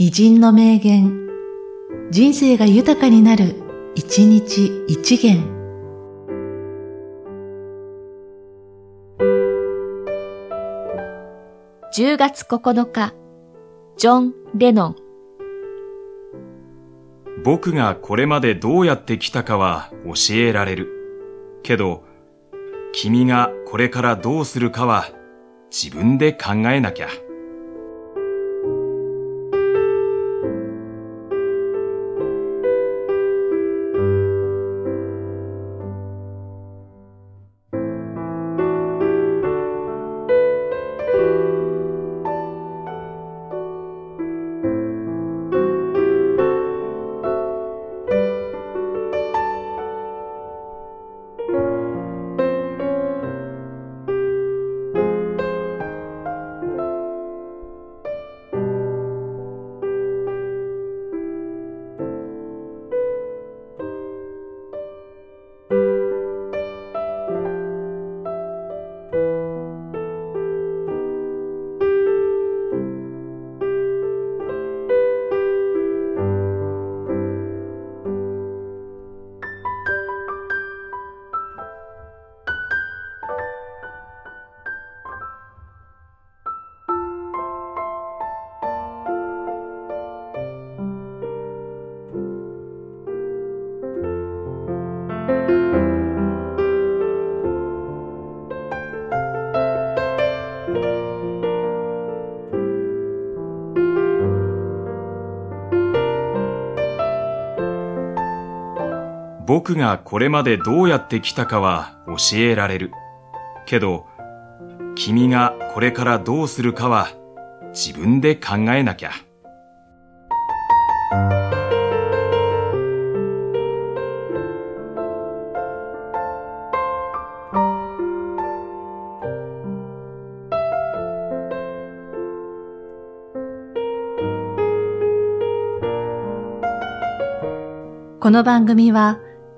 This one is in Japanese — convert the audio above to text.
偉人の名言、人生が豊かになる、一日一元。10月9日、ジョン・レノン。僕がこれまでどうやってきたかは教えられる。けど、君がこれからどうするかは自分で考えなきゃ。僕がこれまでどうやってきたかは教えられる。けど、君がこれからどうするかは自分で考えなきゃ。この番組は、